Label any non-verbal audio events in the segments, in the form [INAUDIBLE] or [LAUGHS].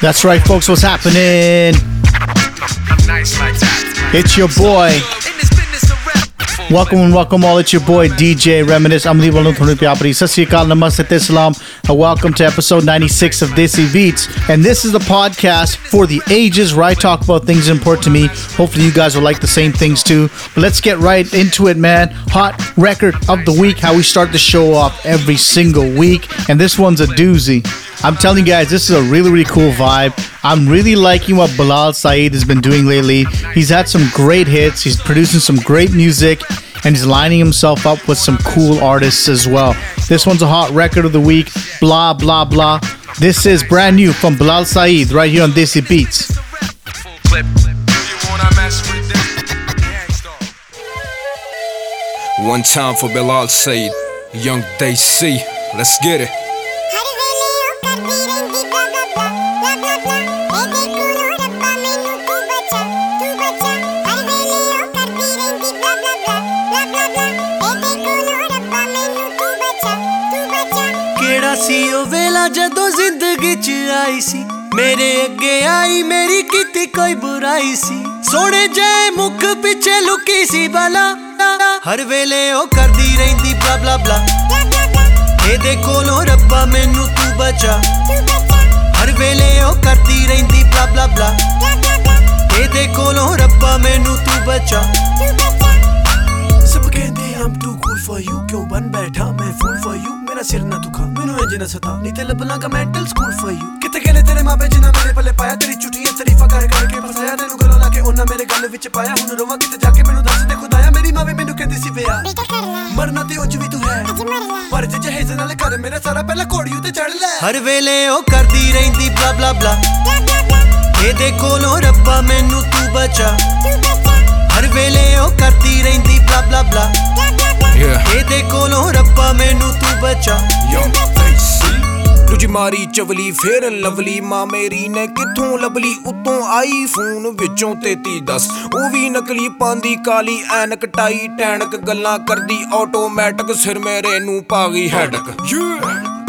That's right, folks. What's happening? It's your boy. This. Welcome and welcome all. It's your boy DJ Reminisce. I'm Lee Walun Thunu Pyapari. Sat Sri Akal, Namaste Islam. Welcome to episode 96 of Desi Beats. And this is the podcast for the ages where I talk about things important to me. Hopefully, you guys will like the same things too. But let's get right into it, man. Hot record of the week. How we start the show off every single week. And this one's a doozy. I'm telling you guys, this is a really, really cool vibe. I'm really liking what Bilal Saeed has been doing lately. He's had some great hits, he's producing some great music, and he's lining himself up with some cool artists as well. This one's a hot record of the week, blah, blah, blah. This is brand new from Bilal Saeed right here on Desi Beats. One time for Bilal Saeed, Young Day C. Let's get it. ਵੇਲਾ ਜਦੋਂ ਜ਼ਿੰਦਗੀ 'ਚ ਆਈ ਸੀ। ਮੇਰੇ ਅੱਗੇ ਆਈ ਮੇਰੀ ਕੀਤੀ ਕੋਈ ਬੁਰਾਈ ਸੀ। ਸੋਹਣੇ ਜੇ ਮੁਖ ਪਿੱਛੇ ਲੁਕੀ ਸੀ ਬਲਾ। ਹਰ ਵੇਲੇ ਉਹ ਕਰਦੀ ਰਹਿੰਦੀ ਬਲਾ ਬਲਾ ਬਲਾ। ਇਹਦੇ ਕੋਲੋਂ ਰੱਬਾ ਮੈਨੂੰ ਤੂੰ ਬਚਾ। ਹਰ ਵੇਲੇ ਉਹ ਕਰਦੀ ਰਹਿੰਦੀ ਬਲਾ ਬਲਾ ਬਲਾ। ਇਹਦੇ ਕੋਲੋਂ ਰੱਬਾ ਮੈਨੂੰ ਤੂੰ ਬਚਾ। ਸਭ ਕਹਿੰਦੇ I'm too cool for you ਕਿਉਂ ਬਨ ਬੈਠਾ? ਮੈਂ ਫੂਲ for you ਮੇਰਾ ਸਿਰ ਨਾ ਦੁਖਾ ਮੈਨੂੰ ਇੰਜ ਨਾ ਸਤਾ। ਨਹੀਂ ਤੇ ਲੱਭਣਾ ਕਾ ਮੈਂਟਲ ਸਕੂਲ for you ਕਿਤੇ ਗਏ ਤੇਰੇ ਮਾਪੇ ਜਿਨ੍ਹਾਂ ਮੇਰੇ ਪੱਲੇ ਪਾਇਆ? ਤੇਰੀ ਝੂਠੀਆਂ ਤਾਰੀਫਾਂ ਕਰ ਕਰਕੇ ਫਸਾਇਆ। ਤੈਨੂੰ ਗਲੋਂ ਲਾ ਕੇ ਉਹਨਾਂ ਮੇਰੇ ਗੱਲ ਵਿੱਚ ਪਾਇਆ। ਹੁਣ ਰੋਵਾਂ ਕਿਤੇ ਜਾ ਕੇ ਮੈਨੂੰ ਦੱਸ ਦੇ ਖੁਦਾਇਆ। ਮੇਰੀ ਮਾਵੇ ਮੈਨੂੰ ਕਹਿੰਦੀ ਸੀ ਵਿਆਹ। ਮਰਨਾ ਤੇ ਉੱਚ ਵੀ ਤੂੰ ਹੈ। ਪਰ ਜੇ ਜਹੇਜ਼ ਨਾਲ ਕਰ ਮੇਰਾ ਸਾਰਾ ਪਹਿਲਾਂ ਘੋੜੀ ਉੱਤੇ ਚੜ ਲੈ। ਹਰ ਵੇਲੇ ਉਹ ਕਰਦੀ ਰਹਿੰਦੀ ਬਲਾ ਬਲਾ ਬਲਾ ਇਹਦੇ ਕੋਲੋਂ ਰੱਬਾ ਮੈਨੂੰ ਤੂੰ ਬਚਾ। ਹਰ ਵੇਲੇ ਉਹ ਕਰਦੀ ਰਹਿੰਦੀ ਬਲਾ ਬਲਾ ਬਲਾ. ਇਹਦੇ ਕੋਲੋਂ ਰੱਬਾ ਮੈਨੂੰ ਤੂੰ ਬਚਾ. ਦੂਜੀ ਮਾਰੀ ਚਵਲੀ ਫੇਰ ਲਵਲੀ। ਮਾਂ ਮੇਰੀ ਨੇ ਕਿੱਥੋਂ ਲਬਲੀ ਉਤੋਂ ਆਈ ਫੋਨ ਵਿੱਚੋਂ 33 10 ਉਹ ਵੀ ਨਕਲੀ ਪਾਂਦੀ ਕਾਲੀ ਐਨਕ ਟਾਈ ਟੈਣਕ। ਗੱਲਾਂ ਕਰਦੀ ਆਟੋਮੈਟਿਕ ਸਿਰ ਮੇਰੇ ਨੂੰ ਪਾ ਗਈ ਹੈਡਕ ਦੂਜੂ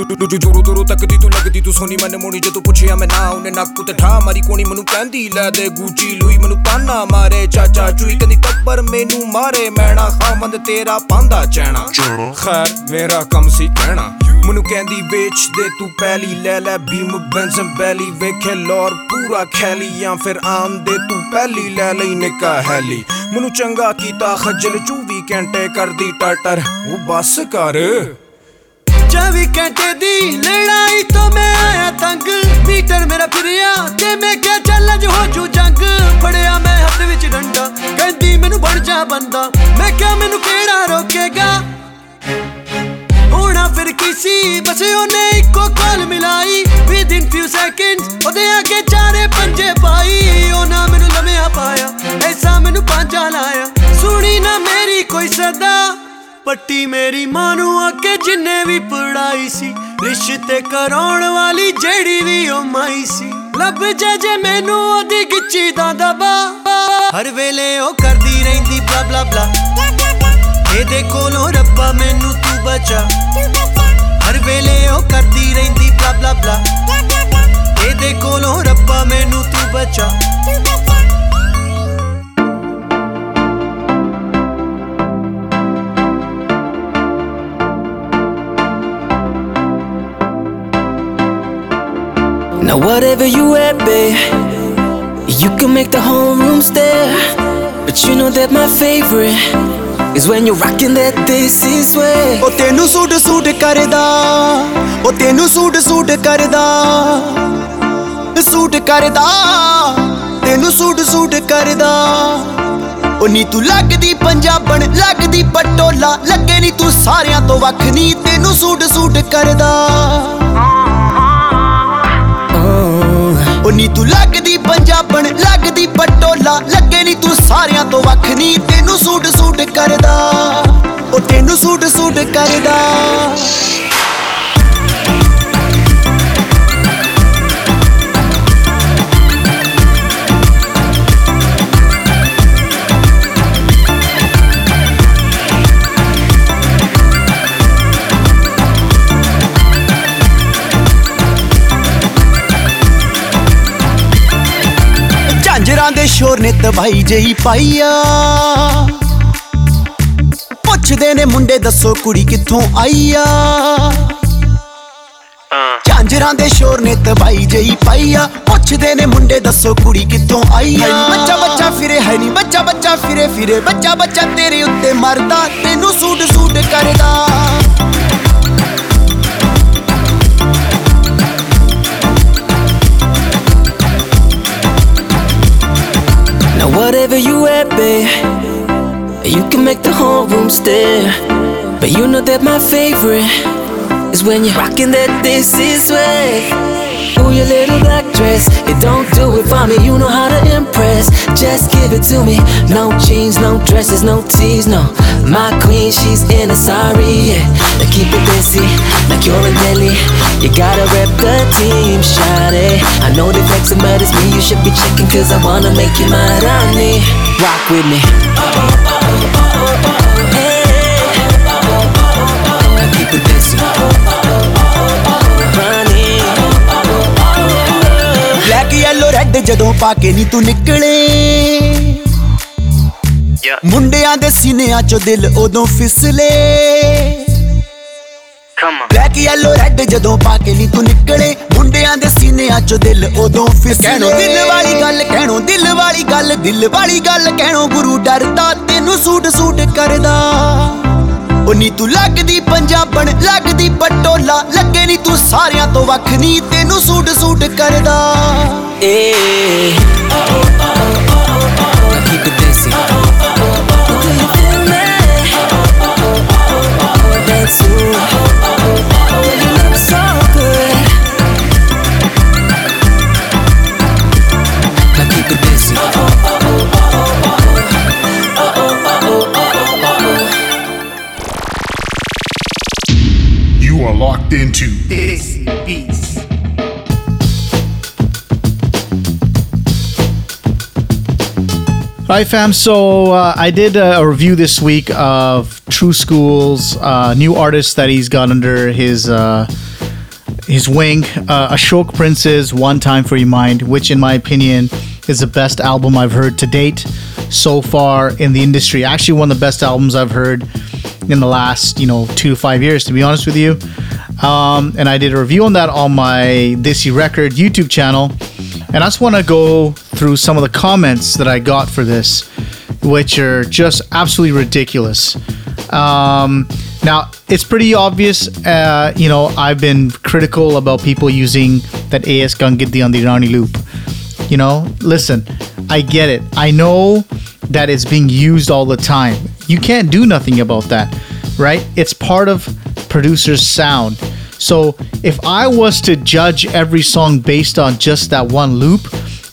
ਜੋਰੂ ਦੂਰੂ ਤੱਕਦੀ ਤੂੰ ਲੱਗਦੀ ਤੂੰ ਸੋਨੀ ਮੈਨੇ ਮੋਣੀ ਜੇ ਤੂੰ ਪੁੱਛਿਆ ਮੈਂ ਨਾ ਉਹਨੇ ਨੱਕ ਉਤੇ ਠਾ ਮਾਰੀ ਕੋਣੀ ਮੈਨੂੰ ਕਹਿੰਦੀ ਲੈ ਦੇ ਗੂਚੀ ਲੂਈ ਮੈਨੂੰ ਤਾਨਾ ਮਾਰੇ ਚਾਚਾ ਚੂਈ ਕਹਿੰਦੀ ਟੱਬਰ ਮੈਨੂੰ ਮਾਰੇ ਮੈਣਾ ਖਾਮੰਦ ਤੇਰਾ ਪਾਂਦਾ ਚੈਣਾ ਖੈਰ ਮੇਰਾ ਕੰਮ ਸੀ ਕਹਿਣਾ ਮੈਨੂੰ ਕਹਿੰਦੀ ਵੇਚ ਦੇ ਤੂੰ ਪਹਿਲੀ ਲੈ ਲੈ ਬੀਮ ਬੈਂਜ਼ਮ ਬੈਲੀ ਵੇਖੇ ਲੋਰ ਪੂਰਾ ਖੈਲੀ ਜਾਂ ਫਿਰ ਆਮ ਦੇ ਤੂੰ ਪਹਿਲੀ ਲੈ ਲਈ ਨਿੱਕਾ ਹੈਲੀ ਮੈਨੂੰ ਚੰਗਾ ਕੀਤਾ ਖੱਜਲ 24 ਘੰਟੇ ਕਰਦੀ ਟਟਰ ਉਹ ਬੱਸ ਕਰ 24 ਘੰਟੇ ਦੀ ਲੜਾਈ ਤੋਂ ਮੈਂ ਆਇਆ ਤੰਗ ਮੀਟਰ ਮੇਰਾ ਫਿਰਿਆ ਤੇ ਮੈਂ ਕਿਹਾ ਚੱਲ ਅੱਜ ਹੋ ਜੂ ਜੰਗ ਫੜਿਆ ਮੈਂ ਹੱਥ ਵਿੱਚ ਡੰਡਾ ਕਹਿੰਦੀ ਮੈਨੂੰ ਬਣ ਜਾ ਬੰਦਾ ਮੈਂ ਕਿਹਾ ਮੈਨੂੰ ਕਿਹੜਾ ਰੋਕੇਗਾ ਹੋਣਾ ਫਿਰ ਕਿਸੇ ਬਸ ਉਹਨੇ ਇੱਕੋ ਕਾਲ ਮਿਲਾਈ ਵਿਦਿਨ ਫਿਊ ਸੈਕਿੰਡਸ ਉਹਦੇ ਅੱਗੇ ਚਾਰੇ ਪੰਜੇ ਪਾਈ ਉਹਨਾਂ ਮੈਨੂੰ ਲਮਿਆ ਪਾਇਆ ਐਸਾ ਮੈਨੂੰ ਪਾਂਜਾ ਲਾਇਆ ਸੁਣੀ ਨਾ ਮੇਰੀ ਕੋਈ ਸਦਾ ਪੱਟੀ ਮੇਰੀ ਮਾਂ ਨੂੰ ਅੱਗੇ ਜਿੰਨੇ ਵੀ ਪੜਾਈ ਸੀ। ਰਿਸ਼ਤੇ ਕਰਾਉਣ ਵਾਲੀ ਜਿਹੜੀ ਵੀ ਉਹ ਮਾਈ ਸੀ। ਲੱਭ ਜਾ ਜੇ ਮੈਨੂੰ ਉਹਦੀ ਗਿੱਚੀ ਦਾ ਦਬਾ। ਹਰ ਵੇਲੇ ਉਹ ਕਰਦੀ ਰਹਿੰਦੀ ਬਲਾ ਬਲਾ ਬਲਾ। ਇਹਦੇ ਕੋਲੋਂ ਰੱਬਾ ਮੈਨੂੰ ਤੂੰ ਬਚਾ। ਹਰ ਵੇਲੇ ਉਹ ਕਰਦੀ ਰਹਿੰਦੀ ਬਲਾ ਬਲਾ ਬਲਾ। ਇਹਦੇ ਕੋਲੋਂ ਰੱਬਾ ਮੈਨੂੰ ਤੂੰ ਬਚਾ। Now whatever you at, babe, you can make the whole room stare. But you know that my favorite is when you're rocking that this is way. ਉਹ ਤੈਨੂੰ ਸੂਟ ਸੂਟ ਕਰਦਾ ਉਹ ਤੈਨੂੰ ਸੂਟ ਸੂਟ ਕਰਦਾ ਸੂਟ ਕਰਦਾ ਤੈਨੂੰ suit suit ਕਰਦਾ ਉਹ ਨੀ ਤੂੰ ਲੱਗਦੀ ਪੰਜਾਬਣ ਲੱਗਦੀ ਪਟੋਲਾ ਲੱਗੇ ਨੀ ਤੂੰ ਸਾਰਿਆਂ ਤੋਂ ਵੱਖ ਨੀ ਤੈਨੂੰ ਸੂਟ ਸੂਟ ਕਰਦਾ ਉਹ ਨੀ ਤੂੰ ਲੱਗਦੀ ਪੰਜਾਬਣ, ਲੱਗਦੀ ਪਟੋਲਾ। ਲੱਗੇ ਨੀ ਤੂੰ ਸਾਰਿਆਂ ਤੋਂ ਵੱਖ ਨੀ। ਤੈਨੂੰ ਸੂਟ ਸੂਟ ਕਰਦਾ। ਉਹ ਤੈਨੂੰ ਸੂਟ ਸੂਟ ਕਰਦਾ। ਝਾਂਜਰਾਂ ਦੇ ਸ਼ੋਰ ਨੇ ਤਬਾਈ ਜਈ ਪਾਈਆ ਪੁੱਛਦੇ ਨੇ ਮੁੰਡੇ ਦੱਸੋ ਕੁੜੀ ਕਿੱਥੋਂ ਆਈ ਆ। ਝਾਂਜਰਾਂ ਦੇ ਸ਼ੋਰ ਨੇ ਤਬਾਈ ਜਈ ਪਾਈਆ ਪੁੱਛਦੇ ਨੇ ਮੁੰਡੇ ਦੱਸੋ ਕੁੜੀ ਕਿੱਥੋਂ ਆਈ ਆ। ਬੱਚਾ ਬੱਚਾ ਫਿਰੇ ਹੈ ਨਹੀਂ ਬੱਚਾ ਬੱਚਾ ਫਿਰੇ ਫਿਰੇ। ਬੱਚਾ ਬੱਚਾ ਤੇਰੇ ਉੱਤੇ ਮਰਦਾ ਤੈਨੂੰ ਸੂਟ ਸੂਟ ਕਰਦਾ। Whatever you at, babe, you can make the whole room stare. But you know that my favorite is when you're rocking that this is way. Ooh, your little black dress, it don't do it for me. You know how to impress. Just give it to me. No jeans, no dresses, no tees, no. My queen, she's in a sorry, yeah. Now keep it busy, like you're in Delhi. You gotta rep the team, shawty. I know the flexing, but it's me. You should be checking, cause I wanna make you my Rani. Rock with me. Hey. Red ਜਦੋਂ ਪਾ ਕੇ ਨੀ ਤੂੰ ਨਿਕਲੇ। ਮੁੰਡਿਆਂ ਦੇ ਸੀਨਿਆਂ ਚੋਂ ਦਿਲ ਉਦੋਂ ਫਿਸਲੇ। ਬਲੈਕ ਯੈਲੋ ਰੈੱਡ ਜਦੋਂ ਪਾ ਕੇ ਨੀ ਤੂੰ ਨਿਕਲੇ। ਮੁੰਡਿਆਂ ਦੇ ਸੀਨਿਆਂ ਚੋਂ ਦਿਲ ਉਦੋਂ ਫਿਸਲੇ। ਕਹਿਣੋ ਦਿਲ ਵਾਲੀ ਗੱਲ ਕਹਿਣੋ ਦਿਲ ਵਾਲੀ ਗੱਲ ਦਿਲ ਵਾਲੀ ਗੱਲ ਕਹਿਣੋ ਗੁਰੂ ਡਰਦਾ ਤੈਨੂੰ ਸੂਟ ਸੂਟ ਕਰਦਾ। ਉਹ ਨੀ ਤੂੰ ਲੱਗਦੀ ਪੰਜਾਬਣ ਲੱਗਦੀ ਪਟੋਲਾ ਲੱਗੇ ਨੀ ਤੂੰ ਸਾਰਿਆਂ ਤੋਂ ਵੱਖ ਨੀ ਤੈਨੂੰ ਸੂਟ ਸੂਟ ਕਰਦਾ Yeah. Now locked into Desi Beats. Hi, fam. So uh, I did a, a review this week of Tru-Skool's uh, new artist that he's got under his uh, his wing, uh, Ashok Prince's "One Time for Your Mind," which, in my opinion, is the best album I've heard to date so far in the industry. Actually, one of the best albums I've heard in the last, you know, two to five years, to be honest with you. Um, and I did a review on that on my Desi Record YouTube channel. And I just want to go through some of the comments that I got for this, which are just absolutely ridiculous. Um, now, it's pretty obvious, uh, you know, I've been critical about people using that AS Gangiddi on the Irani loop. You know, listen, I get it. I know that it's being used all the time. You can't do nothing about that, right? It's part of producer's sound. So if I was to judge every song based on just that one loop,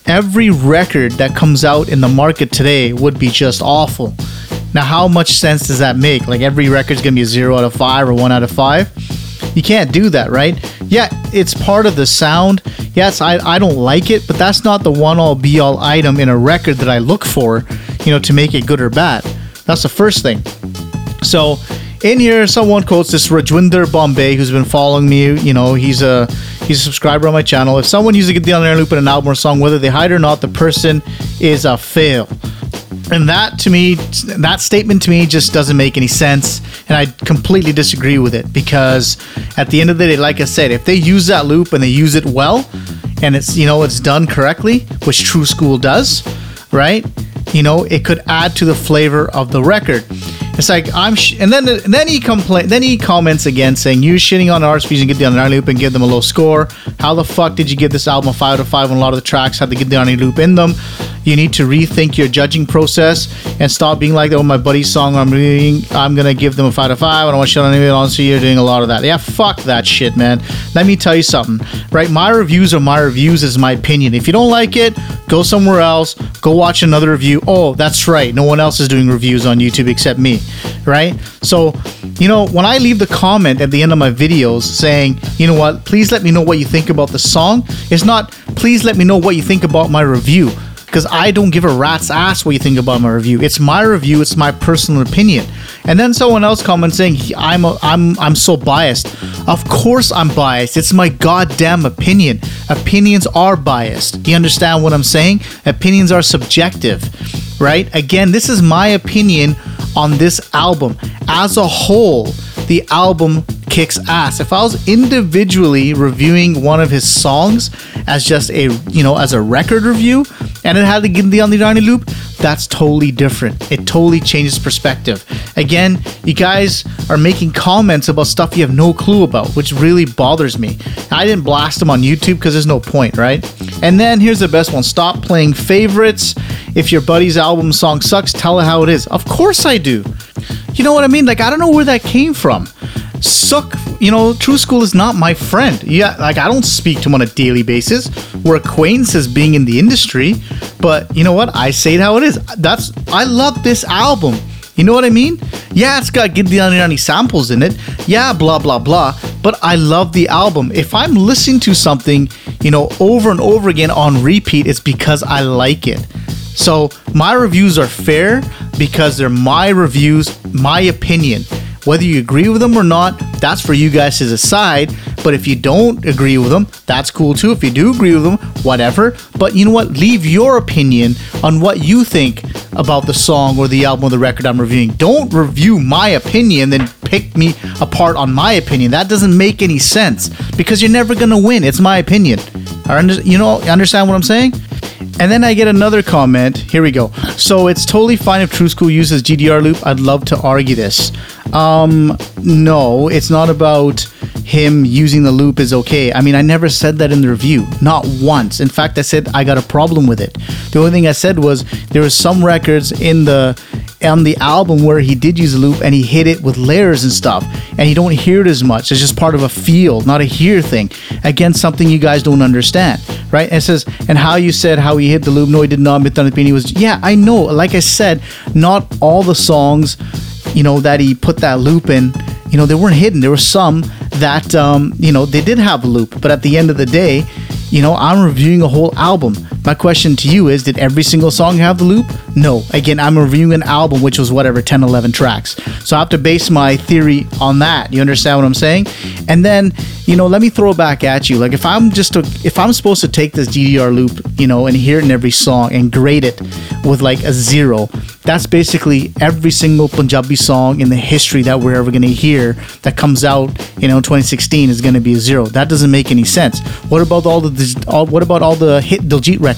every record that comes out in the market today would be just awful. Now, how much sense does that make? Like every record's gonna be a zero out of five or one out of five? You can't do that, right? Yeah, it's part of the sound. Yes, I, I don't like it, but that's not the one all be all item in a record that I look for, you know, to make it good or bad. That's the first thing. So in here, someone quotes this Rajwinder Bombay, who's been following me. You know, he's a he's a subscriber on my channel. If someone uses the on air loop in an album or song, whether they hide or not, the person is a fail. And that to me, that statement to me just doesn't make any sense. And I completely disagree with it because at the end of the day, like I said, if they use that loop and they use it well and it's, you know, it's done correctly, which Tru-Skool does, right? You know, it could add to the flavor of the record. It's like I'm, sh- and then and then he complain, then he comments again saying you shitting on artists and get the underlying loop and give them a low score. How the fuck did you give this album a five out of five when a lot of the tracks had the get the underlying loop in them? You need to rethink your judging process and stop being like, oh my buddy's song I'm reading, I'm gonna give them a five out of five. I don't want to shit on anyone. Honestly, you're doing a lot of that. Yeah, fuck that shit, man. Let me tell you something, right? My reviews are my reviews, is my opinion. If you don't like it, go somewhere else. Go watch another review. Oh, that's right. No one else is doing reviews on YouTube except me, right? So, you know, when I leave the comment at the end of my videos saying, you know what, please let me know what you think about the song, it's not, please let me know what you think about my review. Because I don't give a rat's ass what you think about my review. It's my review. It's my personal opinion. And then someone else comments saying "He- I'm a, I'm I'm so biased. Of course I'm biased. It's my goddamn opinion. Opinions are biased. Do you understand what I'm saying? Opinions are subjective, right? Again, this is my opinion on this album as a whole. The album kicks ass. If I was individually reviewing one of his songs as just a you know as a record review, and it had the on the Darny loop, that's totally different. It totally changes perspective. Again, you guys are making comments about stuff you have no clue about, which really bothers me. I didn't blast them on YouTube because there's no point, right? And then here's the best one: stop playing favorites. If your buddy's album song sucks, tell it how it is. Of course I do. You know what I mean? Like I don't know where that came from. Suck, you know, Tru-Skool is not my friend. Yeah, like I don't speak to him on a daily basis. We're acquaintances being in the industry, but you know what? I say it how it is. That's I love this album. You know what I mean? Yeah, it's got Giddy Ani samples in it. Yeah, blah blah blah. But I love the album. If I'm listening to something, you know, over and over again on repeat, it's because I like it. So my reviews are fair because they're my reviews, my opinion. Whether you agree with them or not, that's for you guys to decide. But if you don't agree with them, that's cool too. If you do agree with them, whatever. But you know what? Leave your opinion on what you think about the song or the album or the record I'm reviewing. Don't review my opinion, then pick me apart on my opinion. That doesn't make any sense because you're never gonna win. It's my opinion. I under- You know, understand what I'm saying? And then I get another comment. Here we go. So it's totally fine if Tru-Skool uses GDR loop. I'd love to argue this. Um, no, it's not about him using the loop is okay. I mean, I never said that in the review, not once. In fact, I said I got a problem with it. The only thing I said was there was some records in the on the album where he did use a loop and he hit it with layers and stuff, and you don't hear it as much. It's just part of a feel, not a hear thing. Again, something you guys don't understand, right? And it says, and how you said how he hit the loop. No, he did not. He was, yeah, I know. Like I said, not all the songs you know that he put that loop in you know they weren't hidden there were some that um, you know they did have a loop but at the end of the day you know i'm reviewing a whole album my question to you is did every single song have the loop? No. Again i'm reviewing an album which was whatever 10 11 tracks. So i have to base my theory on that. You understand what i'm saying? And then you know let me throw back at you. Like if i'm just to, if i'm supposed to take this ddr loop you know and hear it in every song and grade it with like a zero that's basically every single punjabi song in the history that we're ever going to hear that comes out you know 2016 is going to be a zero. That doesn't make any sense. What about all the all, what about all the hit Diljit records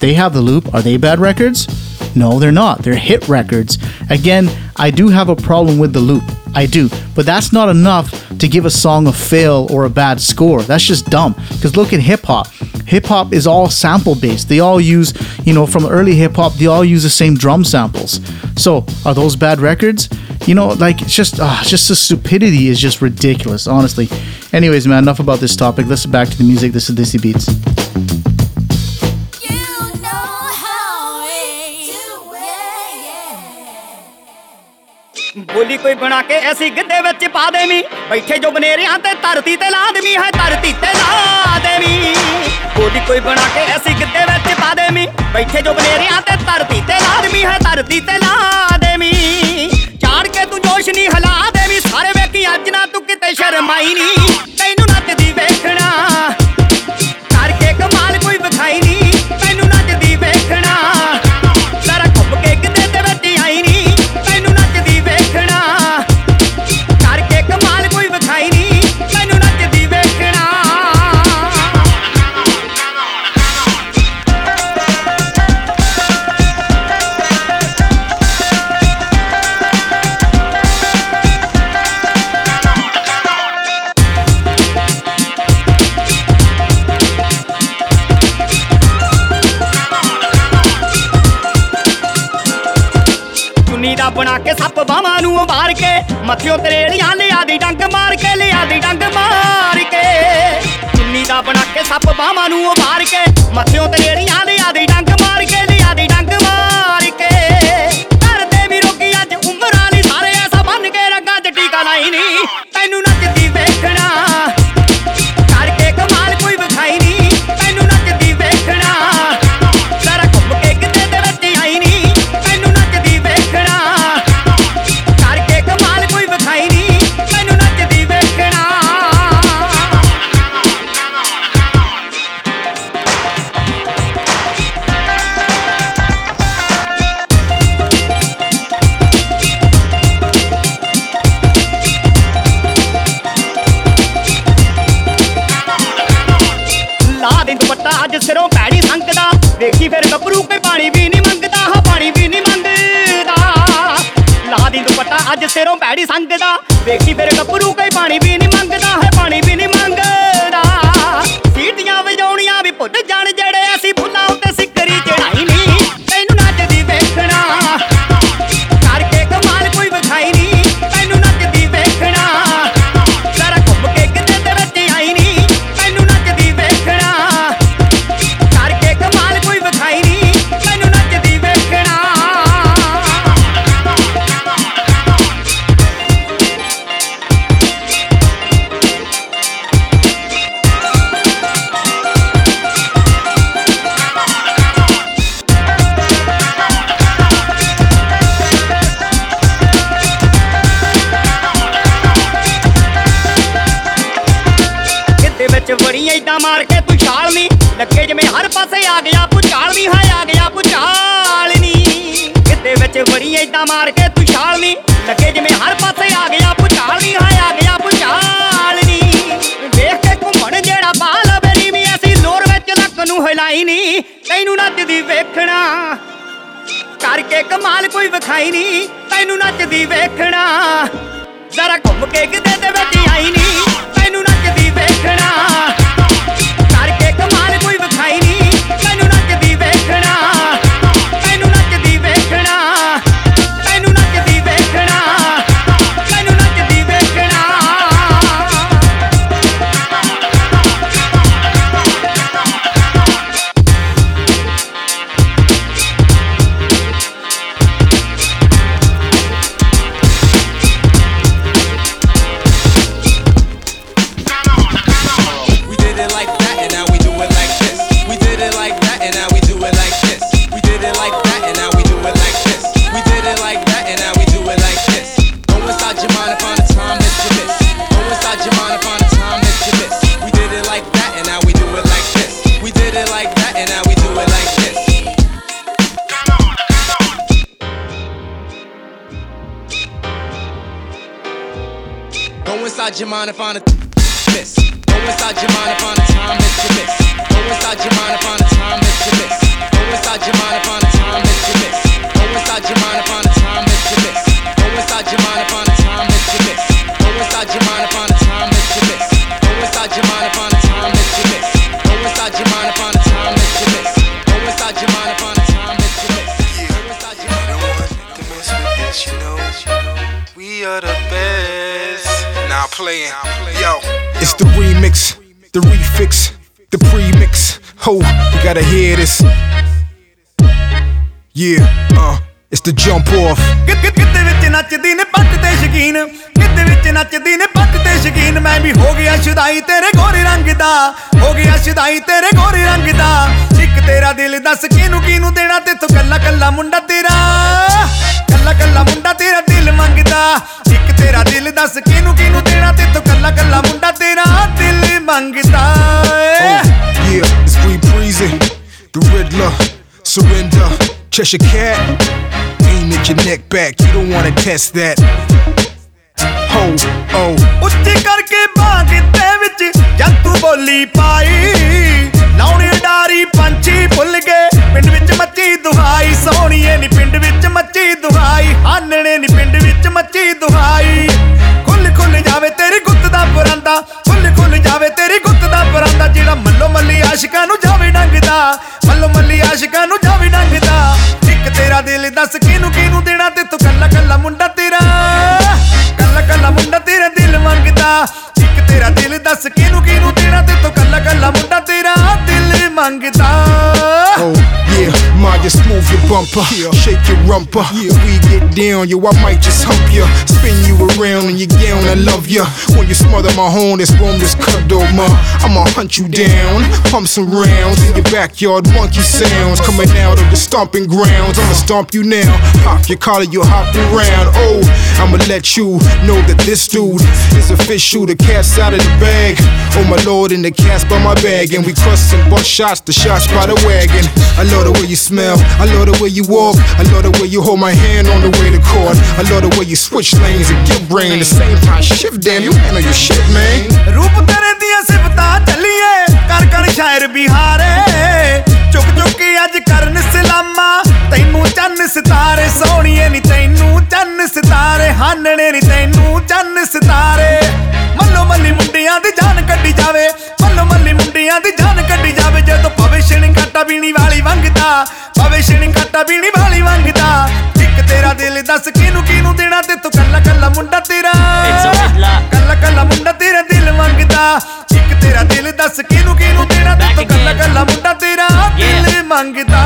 they have the loop are they bad records no, they're not. They're hit records. Again, I do have a problem with the loop. I do. But that's not enough to give a song a fail or a bad score. That's just dumb. Because look at hip hop. Hip hop is all sample based. They all use, you know, from early hip hop, they all use the same drum samples. So, are those bad records? You know, like it's just, uh, just the stupidity is just ridiculous, honestly. Anyways, man, enough about this topic. Let's back to the music. This is Desi Beats. ਬੋਲੀ ਕੋਈ ਬਣਾ ਕੇ ਐਸੀ ਗਿੱਧੇ ਵਿੱਚ ਪਾ ਦੇਵੀਂ। ਬੈਠੇ ਜੋ ਬਨੇਰਿਆਂ ਤੇ ਧਰਤੀ ਤੇ ਲਾਦਮੀ ਹੈ ਧਰਤੀ ਤੇ ਲਾਦਮੀ ਬੋਲੀ ਕੋਈ ਬਣਾ ਕੇ ਐਸੀ ਗਿੱਧੇ ਵਿੱਚ ਪਾ ਦੇਵੀਂ। ਬੈਠੇ ਜੋ ਬਨੇਰਿਆਂ ਤੇ ਧਰਤੀ ਤੇ ਲਾਦਮੀ ਹੈ ਧਰਤੀ ਤੇ ਲਾਦਮੀ ਚਾੜ ਕੇ ਤੂੰ ਜੋਸ਼ ਨਹੀਂ ਹਲਾ ਦੇਵੀਂ। ਸਾਰੇ ਵੇਖੀ ਅੱਜ ਨਾ ਤੂੰ ਕਿਤੇ ਸ਼ਰਮਾਈ ਨਹੀਂ inside your mind and find a miss. Go inside your mind and find the time that you miss. Go inside your mind and find the time that you miss. Go inside your mind and find the time that you miss. Go inside your mind and find the time that you miss. Go inside your mind and find the time that you miss. Go inside your mind and find the time that you miss. Go inside your mind and find the time that you miss. Go inside your mind and find the time that you miss. Go inside your mind and find the time that you miss. Inside your mind and find The misfits, you know, we are the best. Now playing, yo. It's the remix, the refix, the premix. Ho, you gotta hear this. Yeah, uh, it's the jump off. ਕਿਤੇ ਵਿੱਚ ਨੱਚਦੀ ਨੇ ਪੱਟ ਤੇ ਸ਼ਕੀਨ ਕਿਤੇ ਵਿੱਚ ਨੱਚਦੀ ਨੇ ਪੱਟ ਤੇ ਸ਼ਕੀਨ ਮੈਂ ਵੀ ਹੋ ਗਿਆ ਸ਼ੁਦਾਈ ਤੇਰੇ ਗੋਰੇ ਰੰਗ ਦਾ ਹੋ ਗਿਆ ਸ਼ੁਦਾਈ ਤੇਰੇ ਗੋਰੇ ਰੰਗ ਦਾ ਇੱਕ ਤੇਰਾ ਦਿਲ ਦੱਸ ਕਿਹਨੂੰ ਕਿਹਨੂੰ ਦੇਣਾ ਤੇ ਤੂੰ ਕੱਲਾ ਕੱਲਾ ਮੁੰਡਾ ਤੇਰਾ ਕੱਲਾ ਕੱਲਾ ਮੁੰਡਾ ਤੇਰਾ ਦਿਲ ਮੰਗਦਾ ਇੱਕ ਤੇਰਾ ਦਿਲ ਦੱਸ ਕਿਹਨੂੰ ਕਿਹਨੂੰ ਦੇਣਾ ਤੇ ਤੂੰ ਕੱਲਾ ਕੱਲਾ ਮੁੰਡਾ ਤੇਰਾ ਦਿਲ ਮੰਗਦਾ ਏ Yeah, it's Free Breezy, the Riddler, Surrender, Cheshire Cat. Aim at your neck back, you don't wanna test that. Ho, oh. ਉੱਚੀ ਕਰਕੇ ਬਾਗ ਤੇ ਵਿੱਚ ਜੰਤੂ ਬੋਲੀ ਪਾਈ ਲਾਉਣੀ ਡਾਰੀ ਪੰਛੀ ਭੁੱਲ ਗਏ ਪਿੰਡ ਵਿੱਚ ਦੁਹਾਈ, ਸੋਹਣੀਏ ਨੀ ਪਿੰਡ ਵਿੱਚ ਮੱਚੀ ਦੁਹਾਈ, ਹਾਨਣੇ ਨੀ ਪਿੰਡ ਵਿੱਚ ਮੱਚੀ ਦੁਹਾਈ। ਖੁੱਲ ਖੁੱਲ ਜਾਵੇ ਤੇਰੀ ਗੁੱਤ ਦਾ ਪਰਾਂਦਾ, ਖੁੱਲ ਖੁੱਲ ਜਾਵੇ ਤੇਰੀ ਗੁੱਤ ਦਾ ਪਰਾਂਦਾ, ਜਿਹੜਾ ਮੱਲੋ ਮੱਲੀ ਆਸ਼ਿਕਾਂ ਨੂੰ ਜਾਵੇ ਡੰਗਦਾ, ਮੱਲੋ ਮੱਲੀ ਆਸ਼ਿਕਾਂ ਨੂੰ ਜਾਵੇ ਡੰਗਦਾ। ਇੱਕ ਤੇਰਾ ਦਿਲ ਦੱਸ ਕਿਹਨੂੰ your bumper, shake your rumper. Yeah, we get down, yo, I might just hump ya, spin you around in your gown. I love ya. When you smother my horn, this room is cuddle, ma. I'ma hunt you down, pump some rounds in your backyard. Monkey sounds coming out of the stomping grounds. I'ma stomp you now, pop your collar, you hop around. Oh, I'ma let you know that this dude is official. The cat's out of the bag. Oh my lord, and the cat's by my bag, and we crush some buck shots, the shots by the wagon. I love the way you smell, I love the way you walk, I love the way you hold my hand on the way to court. I love the way you switch lanes and get brain the same time. Shift, damn, you handle your shit, man. ਰੂਪ ਤੇਰੇ ਦੀਆਂ ਸਿਫਤਾਂ ਚੱਲੀਏ ਕਰ ਕਰ ਸ਼ਾਇਰ ਬਿਹਾਰੇ ਚੁੱਕ ਚੁੱਕ ਕੇ ਅੱਜ ਕਰਨ ਸਲਾਮਾ ਤੈਨੂੰ ਚੰਨ ਸਿਤਾਰੇ ਸੋਹਣੀਏ ਨੀ ਤੈਨੂੰ ਚੰਨ ਸਿਤਾਰੇ ਹਾਨਣੇ ਨੀ ਤੈਨੂੰ ਚੰਨ ਸਿਤਾਰੇ ਮੱਲੋ ਮੱਲੀ ਮੁੰਡਿਆਂ ਦੀ ਜਾਨ ਕੱਢੀ ਜਾਵੇ ਮੱਲੋ ਮੱਲੀ ਮੁੰਡਿਆਂ ਦੀ ਜਾਨ ਕੱਢੀ ਜਾਵੇ ਜਦੋਂ ਪਵੇ ਛਿਣ ਕਾਟਾ ਬੀਣੀ ਵਾਲੀ ਵੰਗਦਾ ਪਵੇ ਛਿਣ ਕਾਟਾ ਬੀਣੀ ਵਾਲੀ ਵੰਗਦਾ ਇੱਕ ਤੇਰਾ ਦਿਲ ਦੱਸ ਕਿਹਨੂੰ ਕਿਹਨੂੰ ਦੇਣਾ ਤੇ ਤੂੰ ਕੱਲਾ ਕੱਲਾ ਮੁੰਡਾ ਤੇਰਾ ਕੱਲਾ ਕੱਲਾ ਮੁੰਡਾ ਤੇਰਾ ਦਿਲ ਮੰਗਦਾ ਇੱਕ ਤੇਰਾ ਦਿਲ ਦੱਸ ਕਿਹਨੂੰ ਕਿਹਨੂੰ ਦੇਣਾ ਤੇ ਤੂੰ ਕੱਲਾ ਕੱਲਾ ਮੁੰਡਾ ਤੇਰਾ ਦਿਲ ਮੰਗਦਾ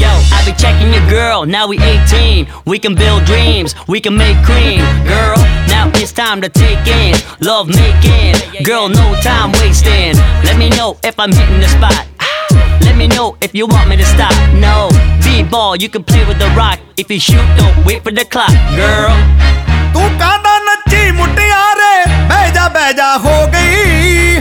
Yo, I be checking your girl, now we 18. We can build dreams, we can make cream. Girl, now it's time to take in love making. Girl, no time wasting. Let me know if I'm hitting the spot. Let me know if you want me to stop. No, b-ball, you can play with the rock. If you shoot, don't wait for the clock, girl. तू काना नच्ची मुटियारे बैजा बैजा हो गई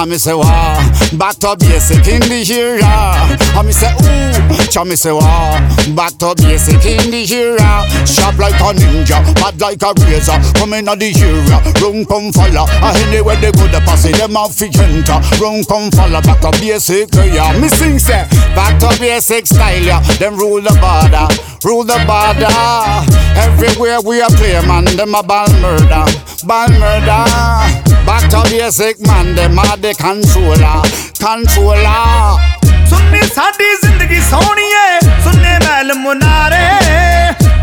and me say wah. Back to basic in the area. And me say ooh, tell me say wah. Back to basic in the area. Sharp like a ninja, bad like a razor. Come in the area, run come follow. And anywhere they go, the posse them off fi enter. Run come follow, back to basic yeah. Me sing say, back to basic style yeah. Them rule the border, rule the border. Everywhere we are play man, them a ball murder, ball murder. Back to basic man, them are the controller, controller. ਸੁਣਨੀ ਸਾਡੀ ਜ਼ਿੰਦਗੀ ਸੋਹਣੀ ਏ ਸੁਣਨੇ ਮਹਿਲ ਮੁਨਾਰੇ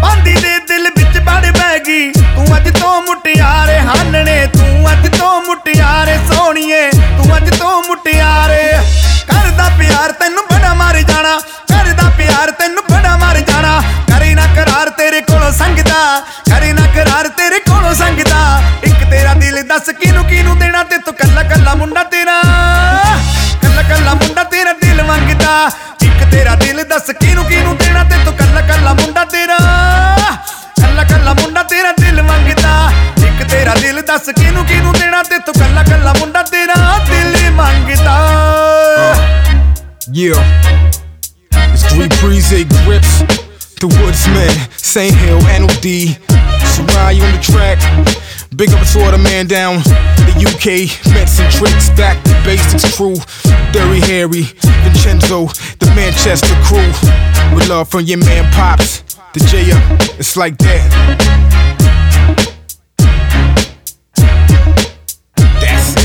ਪਾਂਦੀ ਦੇ ਦਿਲ ਵਿੱਚ ਬੜ ਬਹਿ ਗਈ ਤੂੰ ਅੱਜ ਤੋਂ ਮੁਟਿਆਰੇ ਹਾਨਣੇ ਤੂੰ ਅੱਜ ਤੋਂ ਮੁਟਿਆਰੇ ਸੋਹਣੀਏ ਤੂੰ ਅੱਜ ਤੋਂ ਮੁਟਿਆਰੇ ਕਰਦਾ ਪਿਆਰ ਤੈਨੂੰ ਬੜਾ ਮਾਰ ਜਾਣਾ ਕਰਦਾ ਪਿਆਰ ਤੈਨੂੰ ਬੜਾ ਮਾਰ ਜਾਣਾ ਕਰੇ ਨਾ ਕਰਾਰ ਤੇਰੇ ਕੋਲੋਂ ਸੰਗਦਾ ਕਰੇ ਨਾ ਦੱਸ ਕਿਹਨੂੰ ਕਿਹਨੂੰ ਦੇਣਾ ਤੇ ਤੂੰ ਕੱਲਾ ਕੱਲਾ ਮੁੰਡਾ ਤੇਰਾ ਕੱਲਾ ਕੱਲਾ ਮੁੰਡਾ ਤੇਰਾ ਦਿਲ ਮੰਗਦਾ ਇੱਕ ਤੇਰਾ ਦਿਲ ਦੱਸ ਕਿਹਨੂੰ ਕਿਹਨੂੰ ਦੇਣਾ ਤੇ ਤੂੰ ਕੱਲਾ ਕੱਲਾ ਮੁੰਡਾ ਤੇਰਾ ਕੱਲਾ ਕੱਲਾ ਮੁੰਡਾ ਤੇਰਾ ਦਿਲ ਮੰਗਦਾ ਇੱਕ ਤੇਰਾ ਦਿਲ ਦੱਸ ਕਿਹਨੂੰ ਕਿਹਨੂੰ ਦੇਣਾ ਤੇ ਤੂੰ ਕੱਲਾ ਕੱਲਾ ਮੁੰਡਾ ਤੇਰਾ ਦਿਲ ਮੰਗਦਾ Yeah. It's three breezy grips. The Woodsman, St. Hill, NOD. Sarai on the track. Big up to all the man down the UK. Mets and tricks, back the basics crew. Dirty Harry, Vincenzo, the Manchester crew. With love from your man Pops, the J It's like that. That's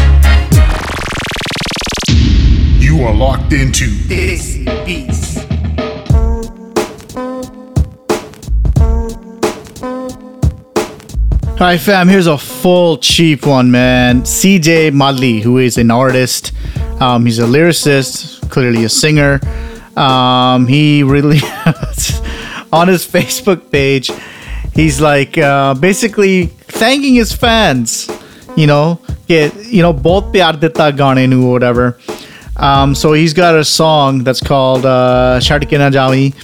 it. You are locked into Desi Beats. All right, fam, here's a full cheap one, man. CJ Madli, who is an artist. Um, he's a lyricist, clearly a singer. Um, he really, [LAUGHS] on his Facebook page, he's like uh, basically thanking his fans, you know, get, you know, both pyar gaane or whatever. Um, so he's got a song that's called uh, Shad Jawi,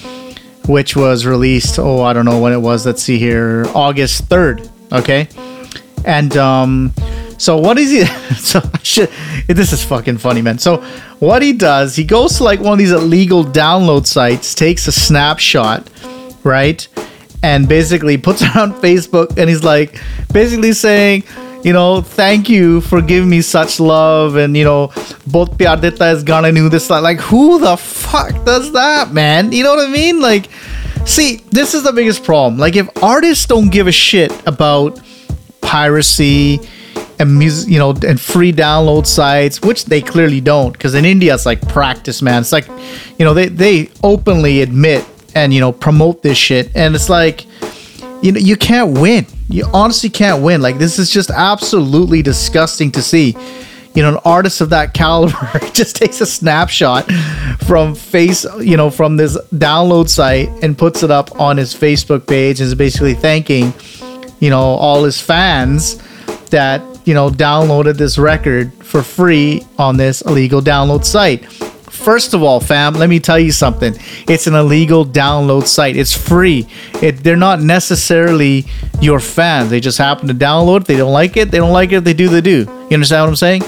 which was released, oh, I don't know when it was. Let's see here, August 3rd. Okay. And um, so what is he? [LAUGHS] So should, this is fucking funny, man. So what he does, he goes to like one of these illegal download sites, takes a snapshot, right? And basically puts [LAUGHS] it on Facebook and he's like basically saying, you know, thank you for giving me such love. And, you know, both Pyar is gonna knew this. Like, who the fuck does that, man? You know what I mean? Like, see, this is the biggest problem. Like, if artists don't give a shit about piracy and music, you know, and free download sites, which they clearly don't, because in India it's like practice, man. It's like, you know, they they openly admit and you know promote this shit, and it's like, you know, you can't win. You honestly can't win. Like this is just absolutely disgusting to see. You know, an artist of that caliber [LAUGHS] just takes a snapshot from face, you know, from this download site and puts it up on his Facebook page and is basically thanking, you know, all his fans that you know downloaded this record for free on this illegal download site. First of all, fam, let me tell you something. It's an illegal download site. It's free. It, they're not necessarily your fans. They just happen to download. If they don't like it, they don't like it. If they do, they do. You understand what I'm saying?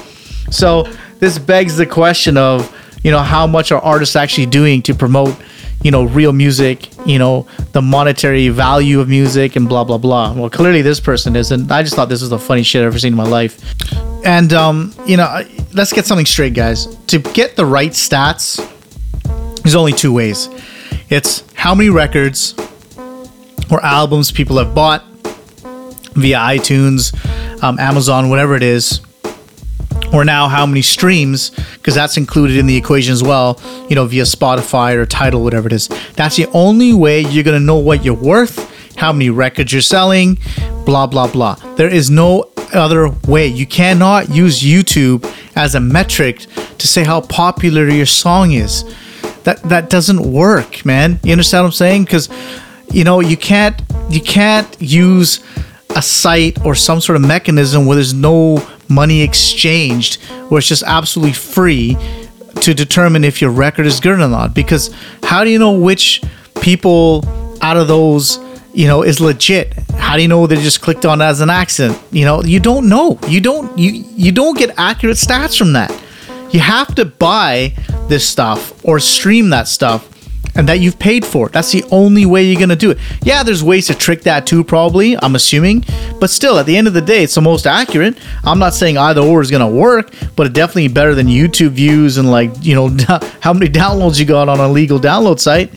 So this begs the question of, you know, how much are artists actually doing to promote, you know, real music, you know, the monetary value of music and blah blah blah. Well, clearly this person isn't. I just thought this was the funny shit I've ever seen in my life. And um, you know, let's get something straight, guys. To get the right stats, there's only two ways. It's how many records or albums people have bought via iTunes, um, Amazon, whatever it is, or now how many streams, because that's included in the equation as well, you know, via Spotify or Tidal, whatever it is. That's the only way you're going to know what you're worth, how many records you're selling, blah, blah, blah. There is no other way. You cannot use YouTube as a metric to say how popular your song is. That that doesn't work, man. You understand what I'm saying? Because you know you can't you can't use a site or some sort of mechanism where there's no money exchanged, where it's just absolutely free to determine if your record is good or not. Because how do you know which people out of those you know is legit? How do you know they just clicked on as an accident? You know, you don't know. You don't you you don't get accurate stats from that. You have to buy this stuff or stream that stuff and that you've paid for. It. That's the only way you're to do it. Yeah, there's ways to trick that too, probably, I'm assuming. But still, at the end of the day, it's the most accurate. I'm not saying either or is to work, but it's definitely better than YouTube views and, like, you know, [LAUGHS] how many downloads you got on a legal download site.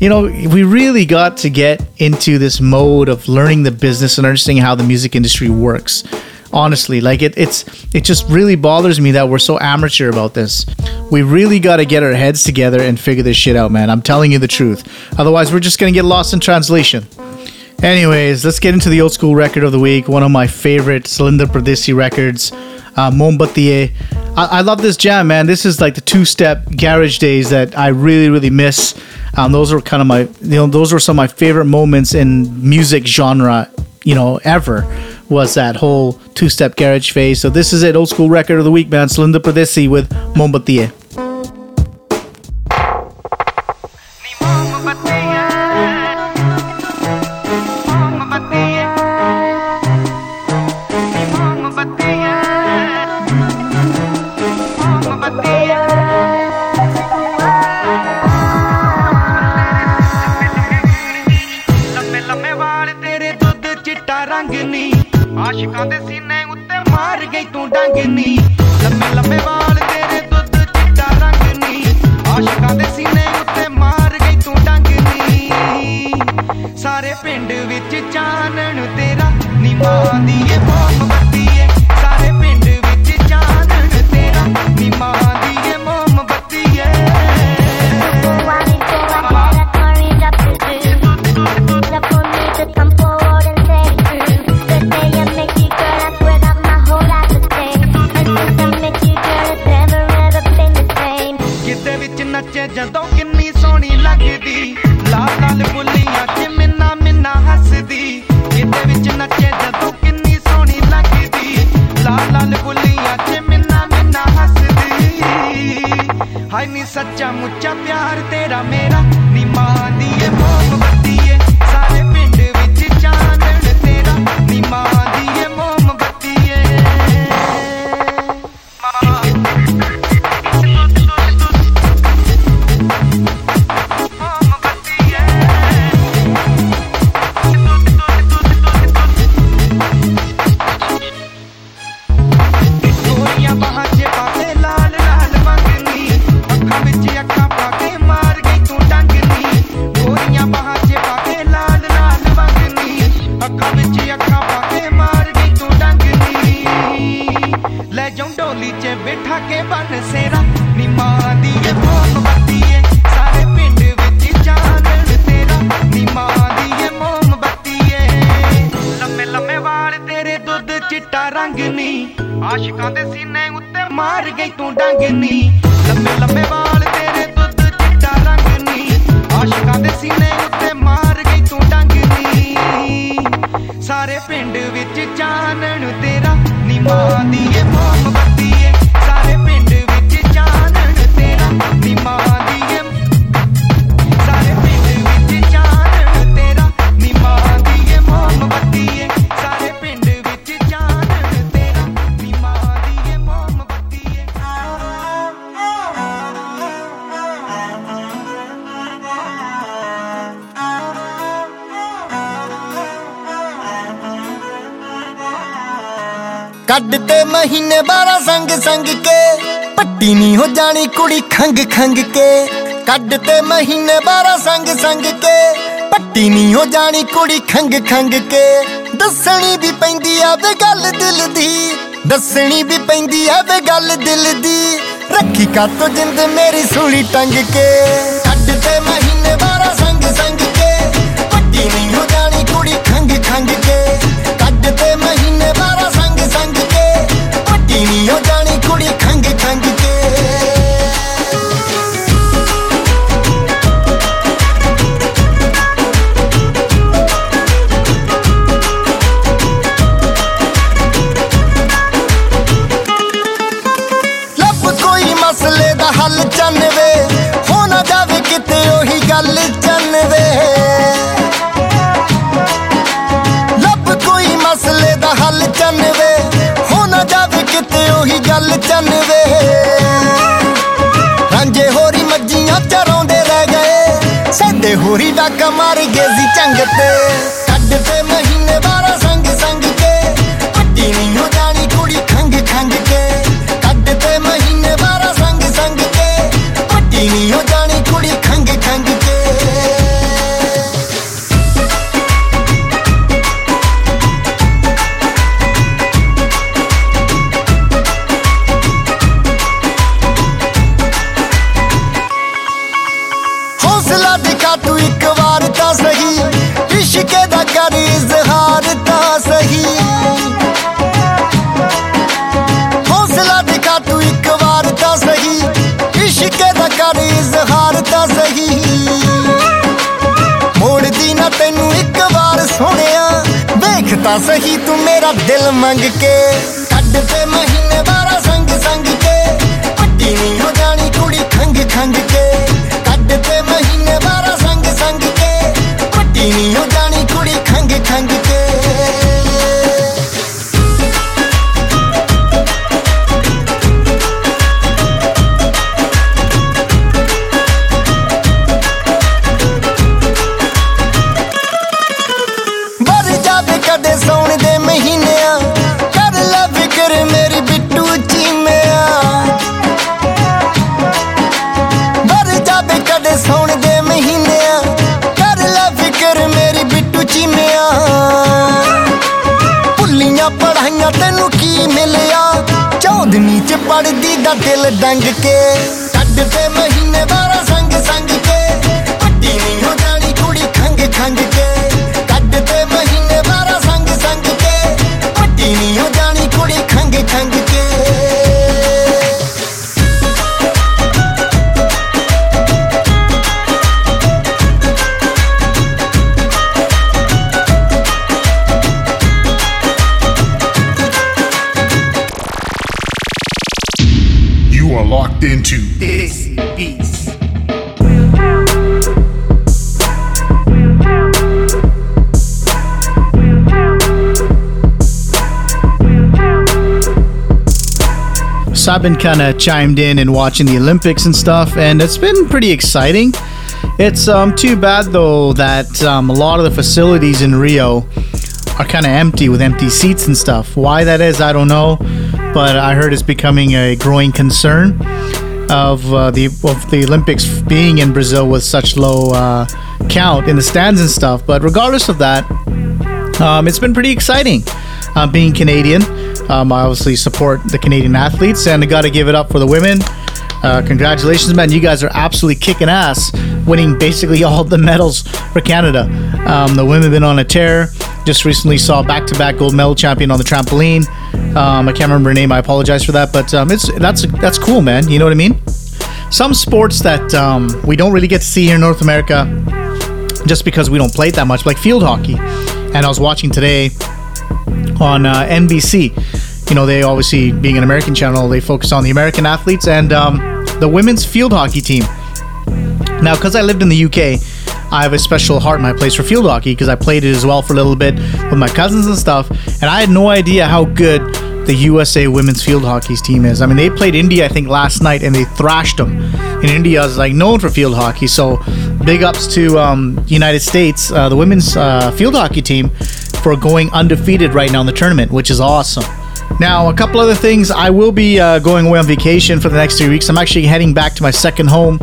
You know, we really got to get into this mode of learning the business and understanding how the music industry works honestly like it it's it just really bothers me that we're so amateur about this we really got to get our heads together and figure this shit out man i'm telling you the truth otherwise we're just gonna get lost in translation anyways let's get into the old school record of the week one of my favorite Silinder Pardesi records uh, Maum Batiye. I, I love this jam, man. This is like the two-step garage days that I really, really miss. Um, those are kind of my, you know, those were some of my favorite moments in music genre, you know, ever. Was that whole two-step garage phase? So this is it, old school record of the week, man. Silinder Pardesi with Maum Batiye. ਕੱਢ ਤੇ ਮਹੀਨੇ 12 ਸੰਗ ਸੰਗ ਕੇ। ਪੱਟੀ ਨਹੀਂ ਹੋ ਜਾਣੀ ਕੁੜੀ ਖੰਗ ਖੰਗ ਕੇ। ਕੱਢ ਤੇ ਮਹੀਨੇ 12 ਸੰਗ ਸੰਗ ਕੇ। ਪੱਟੀ ਨਹੀਂ ਹੋ ਜਾਣੀ ਕੁੜੀ ਖੰਗ ਖੰਗ ਕੇ। ਦੱਸਣੀ ਵੀ ਪੈਂਦੀ ਆ ਵੇ ਗੱਲ ਦਿਲ ਦੀ। ਦੱਸਣੀ ਵੀ ਪੈਂਦੀ ਆ ਵੇ ਗੱਲ ਦਿਲ ਦੀ। ਰੱਖੀ ਕਾਤੋਂ ਜਿੰਦ ਮੇਰੀ ਸੂਲੀ ਟੰਗ ਕੇ। ਕੱਢ ਤੇ ਮਹੀਨੇ 12 ਸੰਗ ਸੰਗ ਉਹੀ ਗੱਲ ਚੰਨਵੇ ਰਾਂਝੇ ਹੋਰੀ ਮੱਜੀਆਂ ਚਰਾਉਂਦੇ ਰਹਿ ਗਏ। ਸੱਦੇ ਹੋਰੀ ਡਾਕਾ ਮਾਰ ਗਏ ਸੀ ਚੰਗ ਤੇ ਕੱਢ ਤੇ। ਇਸ਼ਕ ਦਾ ਕਰ ਇਜ਼ਹਾਰ ਤਾਂ ਸਹੀ। ਹੌਸਲਾ ਦਿਖਾ ਤੂੰ ਇੱਕ ਵਾਰ ਤਾਂ ਸਹੀ। ਇਸ਼ਕ ਦਾ ਕਰ ਇਜ਼ਹਾਰ ਤਾਂ ਸਹੀ। ਮੋੜਦੀ ਨਾ ਤੈਨੂੰ ਇੱਕ ਵਾਰ ਸੋਹਣਿਆ ਵੇਖ ਤਾਂ ਸਹੀ ਤੂੰ ਮੇਰਾ ਦਿਲ ਮੰਗ ਕੇ। ਕੱਢ ਤੇ ਮਹੀਨੇ 12 ਸੰਗ ਸੰਗ ਕੇ। ਪੱਟੀ ਨਹੀਂ ਹੋ ਜਾਣੀ ਕੁੜੀ ਖੰਗ ਖੰਗ ਕੇ। ਕੱਢ ਤੇ ਮਹੀਨੇ 12 ਸੰਗ ਸੰਗ ਕੇ। ਪੱਟੀ ਨਹੀਂ ਹੋ 看个 ਦਾ ਦਿਲ ਡੰਗ ਕੇ locked into Desi Beats. So I've been kind of chimed in and watching the Olympics and stuff, and it's been pretty exciting. It's um, too bad though that um, a lot of the facilities in Rio are kind of empty with empty seats and stuff. Why that is, I don't know. But I heard it's becoming a growing concern of uh, the of the Olympics being in Brazil with such low uh, count in the stands and stuff. But regardless of that, um, it's been pretty exciting uh, being Canadian. Um, I obviously support the Canadian athletes, and I got to give it up for the women. Uh, congratulations, man! You guys are absolutely kicking ass, winning basically [LAUGHS] all the medals for Canada. Um, the women have been on a tear. Just recently saw back-to-back gold medal champion on the trampoline. Um, I can't remember her name. I apologize for that, but um, it's that's that's cool, man. You know what I mean? Some sports that um, we don't really get to see here in North America, just because we don't play it that much, like field hockey. And I was watching today on uh, NBC. You know, they obviously being an American channel, they focus on the American athletes and um, the women's field hockey team. Now, because I lived in the UK, I have a special heart in my place for field hockey because I played it as well for a little bit with my cousins and stuff, and I had no idea how good the USA women's field hockey team is. I mean, they played India, I think, last night, and they thrashed them. And India is like known for field hockey, so big ups to um, United States, uh, the women's uh, field hockey team, for going undefeated right now in the tournament, which is awesome. Now, a couple other things. I will be uh, going away on vacation for the next three weeks. I'm actually heading back to my second home,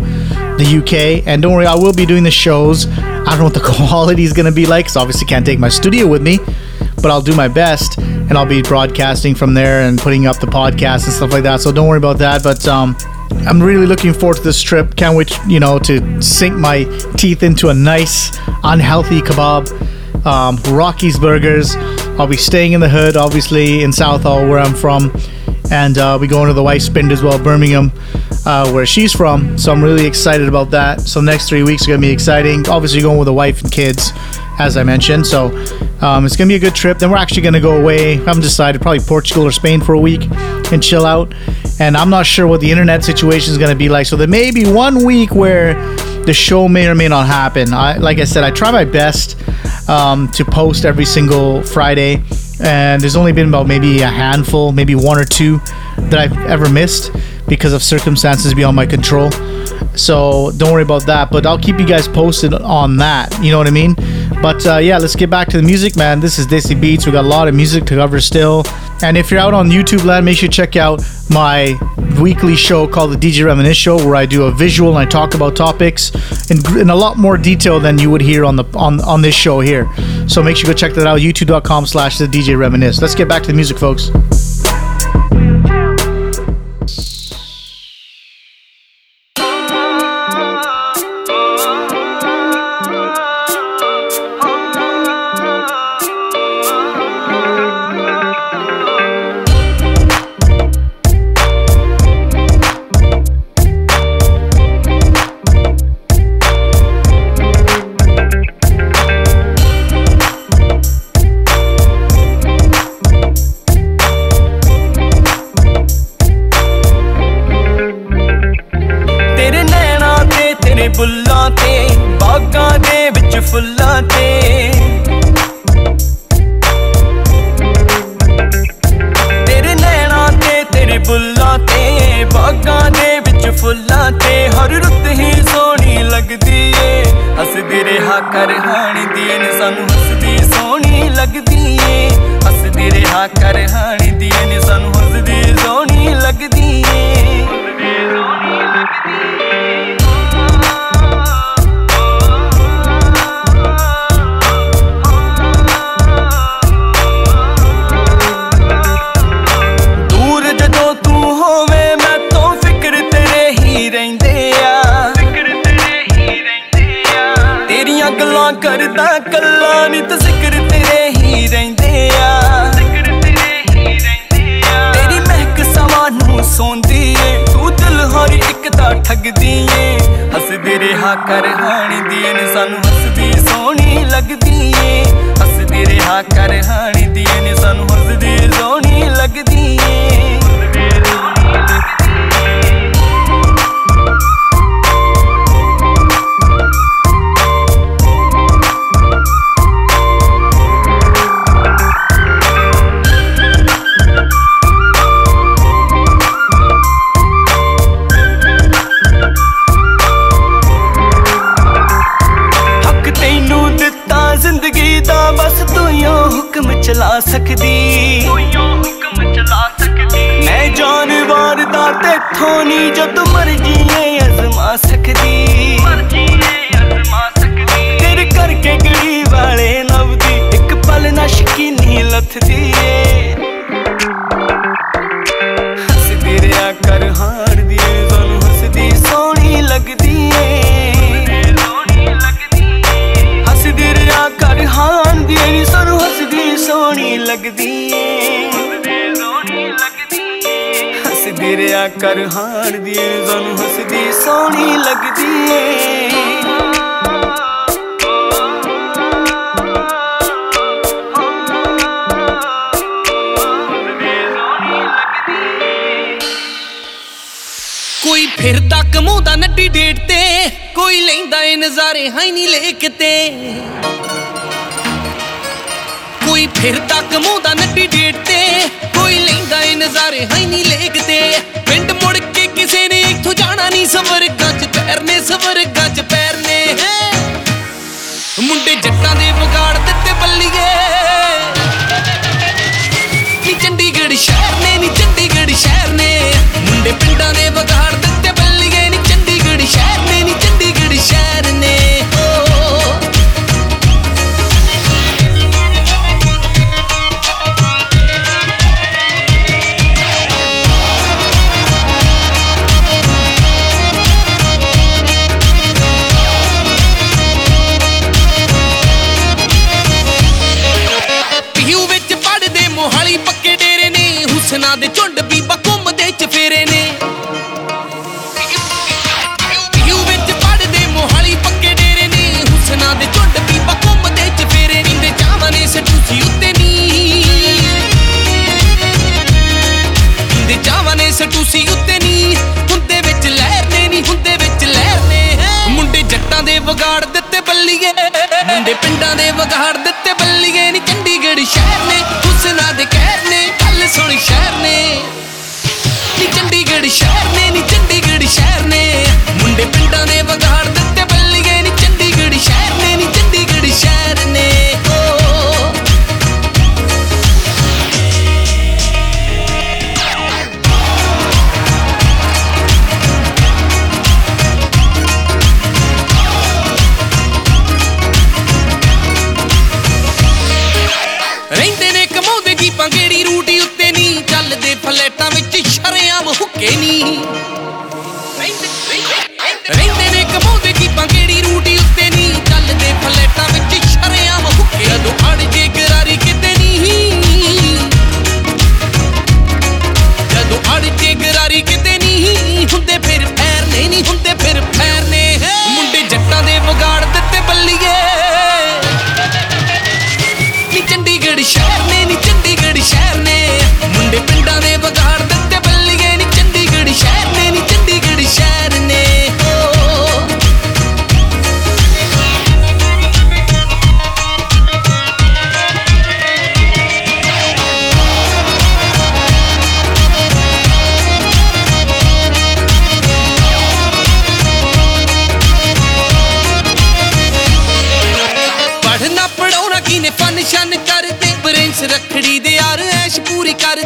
the UK. And don't worry, I will be doing the shows. I don't know what the [LAUGHS] quality is going to be like, because obviously can't take my studio with me. But I'll do my best, and I'll be broadcasting from there and putting up the podcast and stuff like that. So don't worry about that. But um, I'm really looking forward to this trip. Can't wait, you know, to sink my teeth into a nice, unhealthy kebab um, Rocky's Burgers. I'll be staying in the hood, obviously in Southall, where I'm from, and uh, be going to the White Spin as well, Birmingham, uh, where she's from. So I'm really excited about that. So next three weeks are gonna be exciting. Obviously going with a wife and kids, as I mentioned. So um, it's gonna be a good trip. Then we're actually gonna go away. I haven't decided, probably Portugal or Spain for a week and chill out. And I'm not sure what the internet situation is gonna be like. So there may be one week where the show may or may not happen. I, like I said, I try my best um, to post every single Friday, and there's only been about maybe a handful, maybe one or two that I've ever missed because of circumstances beyond my control. So don't worry about that, but I'll keep you guys posted on that. You know what I mean? But uh, yeah, let's get back to the music, man. This is Desi Beats. We got a lot of music to cover still. And if you're out on YouTube land, make sure you check out my weekly show called the DJ Reminisce Show, where I do a visual and I talk about topics in, in a lot more detail than you would hear on the on on this show here. So make sure you go check that out. YouTube.com/slash the DJ Reminisce. Let's get back to the music, folks. ਫੁੱਲਾਂ ਤੇ। ਤੇਰੇ ਨੈਣਾ ਤੇ, ਤੇਰੇ ਬੁੱਲਾਂ ਤੇ, ਬਾਗਾਂ ਦੇ ਵਿੱਚ ਫੁੱਲਾਂ ਤੇ। ਹਰ ਰੁੱਤ ਹੀ ਸੋਹਣੀ ਲੱਗਦੀ ਏ। ਹੱਸਦੀ ਰਿਹਾ ਕਰ ਹਾਣੀ ਦੀ ਏ ਨੀ ਸਾਨੂੰ ਹੱਸਦੀ ਸੋਹਣੀ ਲੱਗਦੀ ਏ। ਹੱਸਦੀ ਰਿਹਾ ਕਰ ਹਾਣੀ ਦੀ ਏ ਸਾਨੂੰ ਠੱਗਦੀ ਏ। ਹੱਸਦੀ ਰਿਹਾ ਕਰ ਹਾਣੀ ਦੀ ਏ ਨੀ ਸਾਨੂੰ ਹੱਸਦੀ ਸੋਹਣੀ ਲੱਗਦੀ ਏ। ਹੱਸਦੀ ਰਿਹਾ ਕਰ ਹਾਣੀ ਦੀ ਏ ਨੀ ਸਾਨੂੰ ਹੱਸਦੀ ਸੋਹਣੀ ਲੱਗਦੀ ਏ। ਨਹੀਂ ਜਦ ਮਰਜ਼ੀ ਏ ਅਜ਼ਮਾ ਸਕਦੀ। ਮਰਜ਼ੀ ਏ ਅਜ਼ਮਾ ਸਕਦੀ। ਤੇਰੇ ਕਰਕੇ ਗਲੀ ਵਾਲੇ ਨਵਦੀ ਇੱਕ ਪਲ ਨਾ ਸ਼ਕੀਨੀ ਲੱਥਦੀ ਏ। ਹੱਸਦੀ ਰਿਆ ਕਰ ਹਾਰਦੀ ਏ ਸਾਨੂੰ ਹੱਸਦੀ ਸੋਹਣੀ ਲੱਗਦੀ ਏ। ਹੱਸਦੀ ਰਿਆ ਕਰ ਹਾਰਦੀ ਏ ਸਾਨੂੰ ਹੱਸਦੀ ਸੋਹਣੀ ਲੱਗਦੀ ਏ। ਹੱਸਦੀ ਰਿਆ ਕਰ ਹਾਰਦੀ ਏ ਸਾਨੂੰ ਹੱਸਦੀ, ਸੋਹਣੀ ਲੱਗਦੀ ਏ। ਕੋਈ ਫਿਰਦਾ ਕਮਾਉਂਦਾ ਨੱਡੀ ਡੇਟ ਤੇ, ਕੋਈ ਲੈਂਦਾ ਏ ਨਜ਼ਾਰੇ ਹਾਈ ਨਹੀਂ ਲੇਕ ਤੇ। ਕੋਈ ਫਿਰਦਾ ਕਮਾਉਂਦਾ ਨੱਡੀ ਡੇਟ ਤੇ ਲੈਂਦਾ ਏ ਨਜ਼ਾਰੇ ਹਾਈ ਨਹੀਂ ਲੇਕ ਤੇ ਪਿੰਡ ਮੁੜ ਕੇ ਕਿਸੇ ਨੇ ਇੱਥੋਂ ਜਾਣਾ ਨਹੀਂ ਸਵਰਗਾਂ ਚ ਪੈਰ ਨੇ mexe por e cara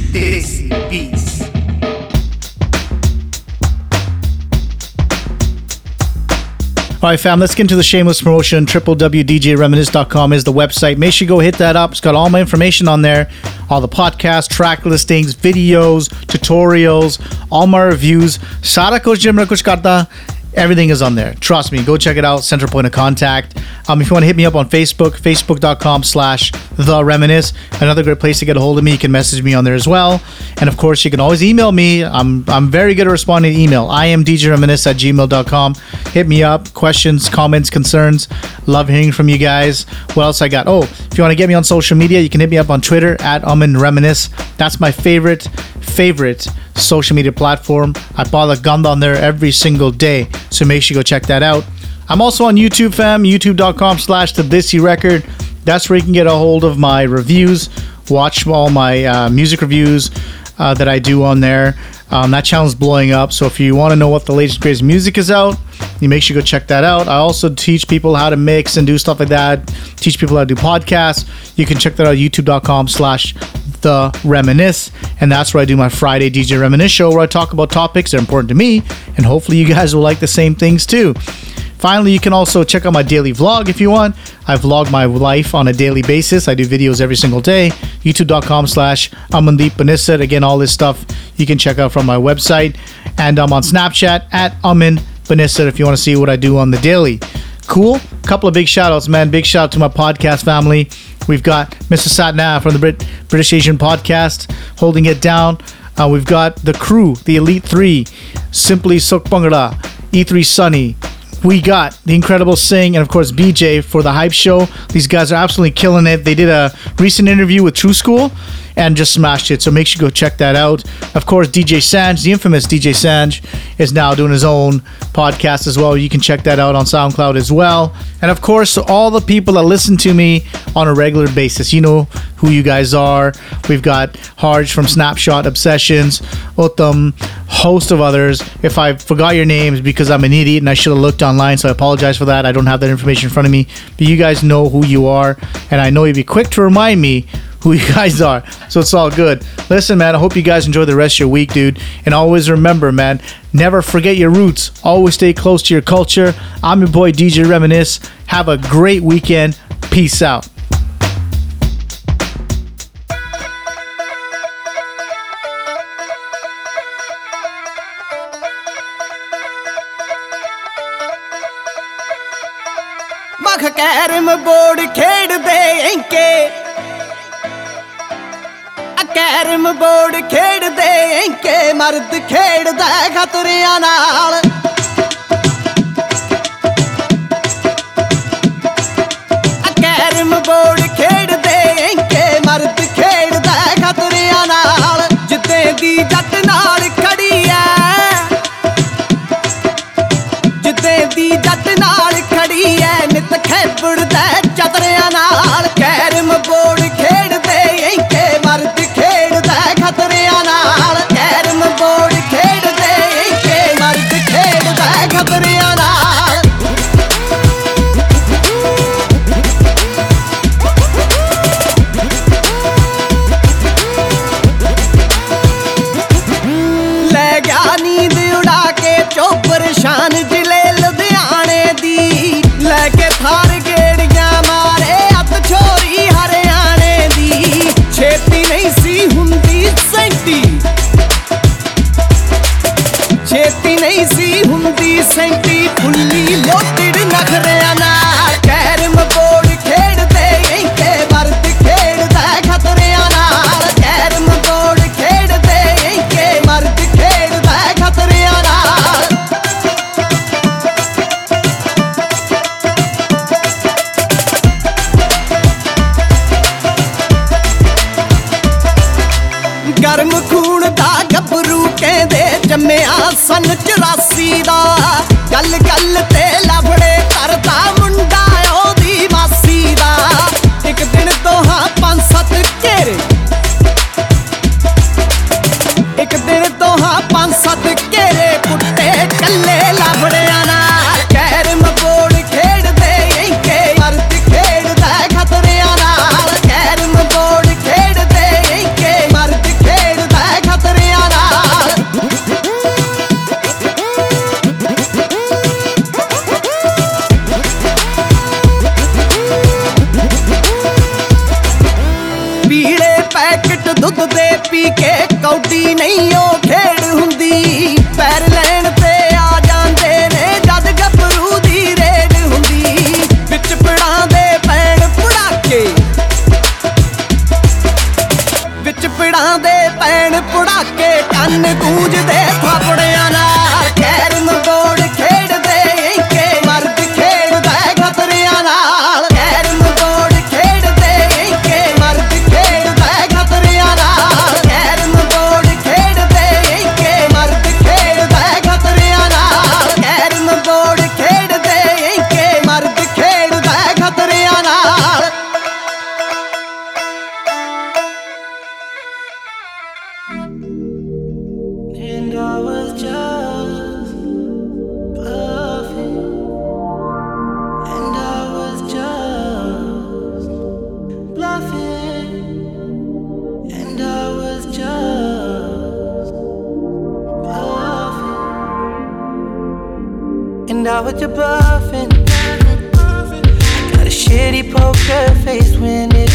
All right, fam, let's get into the shameless promotion. www.djreminisce.com is the website. Make sure you go hit that up. It's got all my information on there all the podcast, track listings, videos, tutorials, all my reviews. Sara kuch jim kuch karta Everything is on there. Trust me. Go check it out. Central point of contact. Um, if you want to hit me up on Facebook, facebook.com slash the reminisce. Another great place to get a hold of me. You can message me on there as well. And of course, you can always email me. I'm I'm very good at responding to email. I am djreminisce at gmail.com. Hit me up. Questions, comments, concerns. Love hearing from you guys. What else I got? Oh, if you want to get me on social media, you can hit me up on Twitter at Amin Reminisce. That's my favorite, favorite social media platform. I bother Ganda on there every single day. So make sure you go check that out. I'm also on YouTube, fam. YouTube.com slash the Dissy Record. That's where you can get a hold of my reviews, watch all my uh, music reviews uh, that I do on there. Um, that channel's blowing up. So if you want to know what the latest greatest music is out, you make sure you go check that out. I also teach people how to mix and do stuff like that. Teach people how to do podcasts. You can check that out youtube.com slash the reminisce and that's where i do my friday dj reminisce show where i talk about topics that are important to me and hopefully you guys will like the same things too Finally, you can also check out my daily vlog if you want. I vlog my life on a daily basis. I do videos every single day. YouTube.com slash Amandeep Banissar. Again, all this stuff you can check out from my website. And I'm on Snapchat at Amin Banissar if you want to see what I do on the daily. Cool. Couple of big shout outs, man. Big shout out to my podcast family. We've got Mr. Satnav from the Brit- British Asian Podcast holding it down. Uh, we've got the crew, the Elite Three, Simply Suk Bangla, E3 Sunny. We got the incredible Sing and of course BJ for the hype show. These guys are absolutely killing it. They did a recent interview with Tru-Skool and just smashed it. So make sure you go check that out. Of course, DJ Sanj, the infamous DJ Sanj, is now doing his own podcast as well. You can check that out on SoundCloud as well. And of course, all the people that listen to me on a regular basis, you know who you guys are. We've got Harj from Snapshot Obsessions, Uttam, host of others. If I forgot your names because I'm an idiot and I should have looked online, so I apologize for that. I don't have that information in front of me. But you guys know who you are, and I know you'd be quick to remind me who you guys are. So it's all good. Listen, man, I hope you guys enjoy the rest of your week, dude. And always remember, man, never forget your roots. Always stay close to your culture. I'm your boy DJ Reminisce. Have a great weekend. Peace out. ਮਖ carrom board ਖੇਡਦੇ ਐਂਕੇ ਆ carrom board ਖੇਡਦੇ ਐਂਕੇ, ਮਰਦ ਖੇਡਦਾ ਖਤਰਿਆਂ ਨਾਲ। ਆ carrom board ਖੇਡਦੇ ਐਂਕੇ, ਮਰਦ ਖੇਡਦਾ ਖਤਰਿਆਂ ਨਾਲ। ਜਿੱਤੇ ਦੀ ਜੱਟ ਨਾਲ ਖੜੀ ਐ। ਜਿੱਦੇ ਦੀ ਜੱਟ ਨਾਲ ਖੜੀ ਐ, ਨਿਤ ਖੈਬੜਦਾ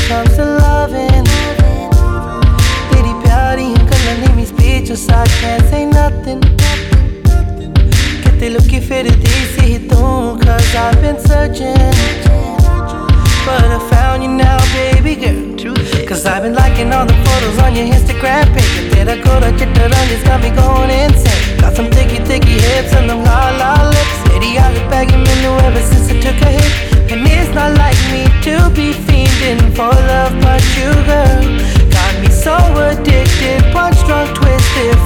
songs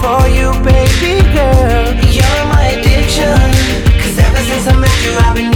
for you, baby girl. You're my addiction. Cause ever since I met you, I've been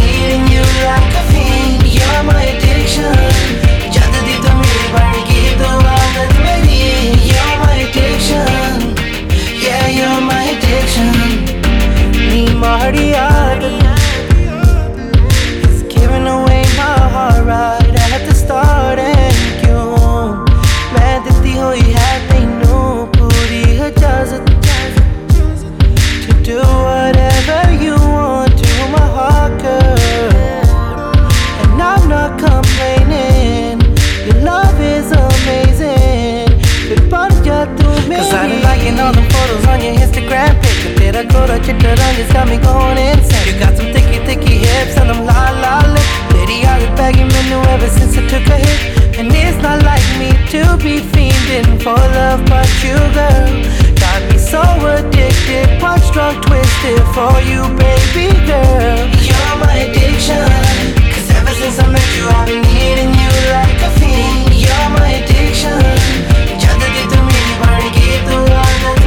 Dakota, chitter rang has got me going insane. You got some thicky, thicky hips and them la la lips. Lady, I've been begging menu ever since I took a hit. And it's not like me to be fiending for love, but you, girl, got me so addicted. Punch drunk, twisted for you, baby girl. You're my addiction. Cause ever since I met you, I've been needing you like a fiend. You're my addiction. Just to get to me, you wanna get the one that's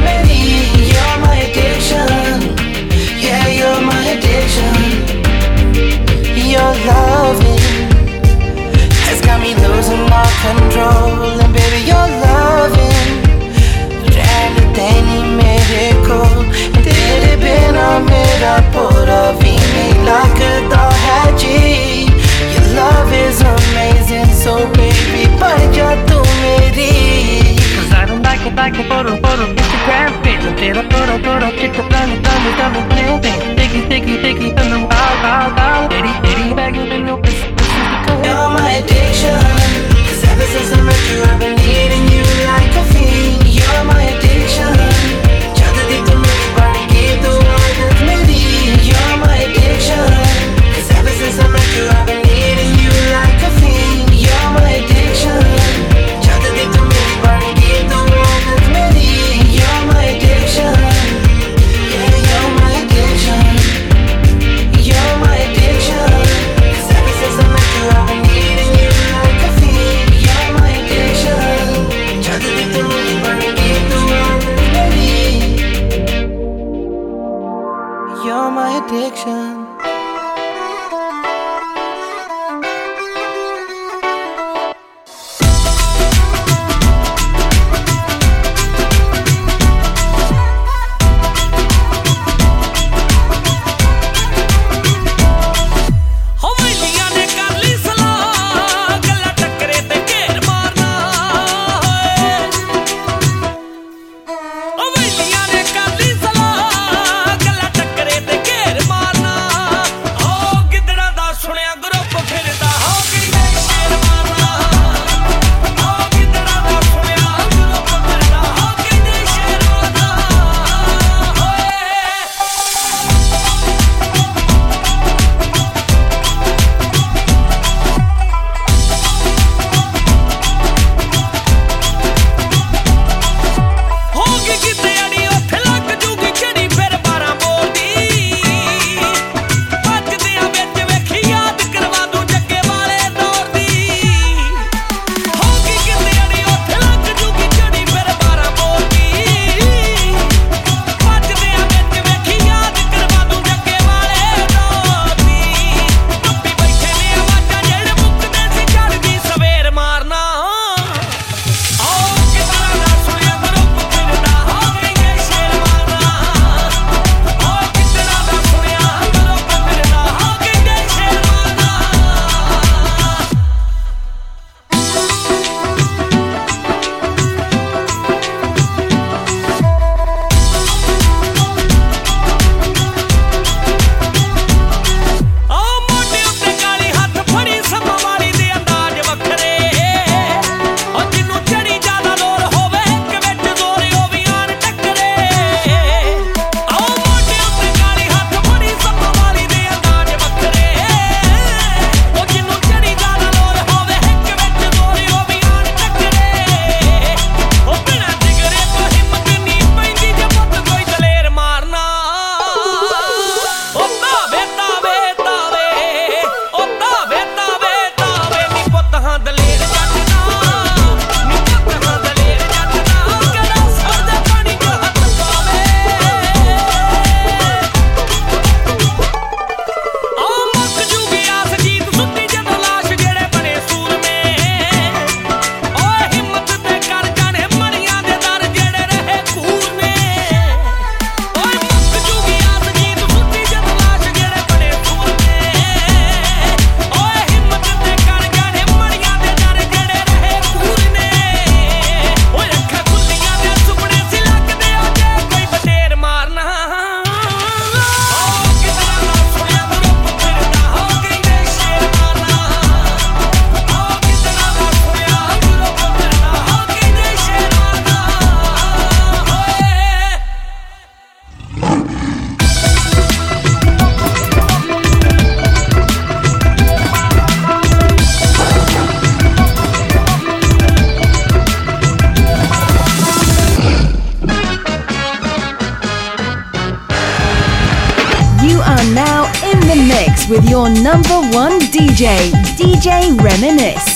DJ, Reminisce.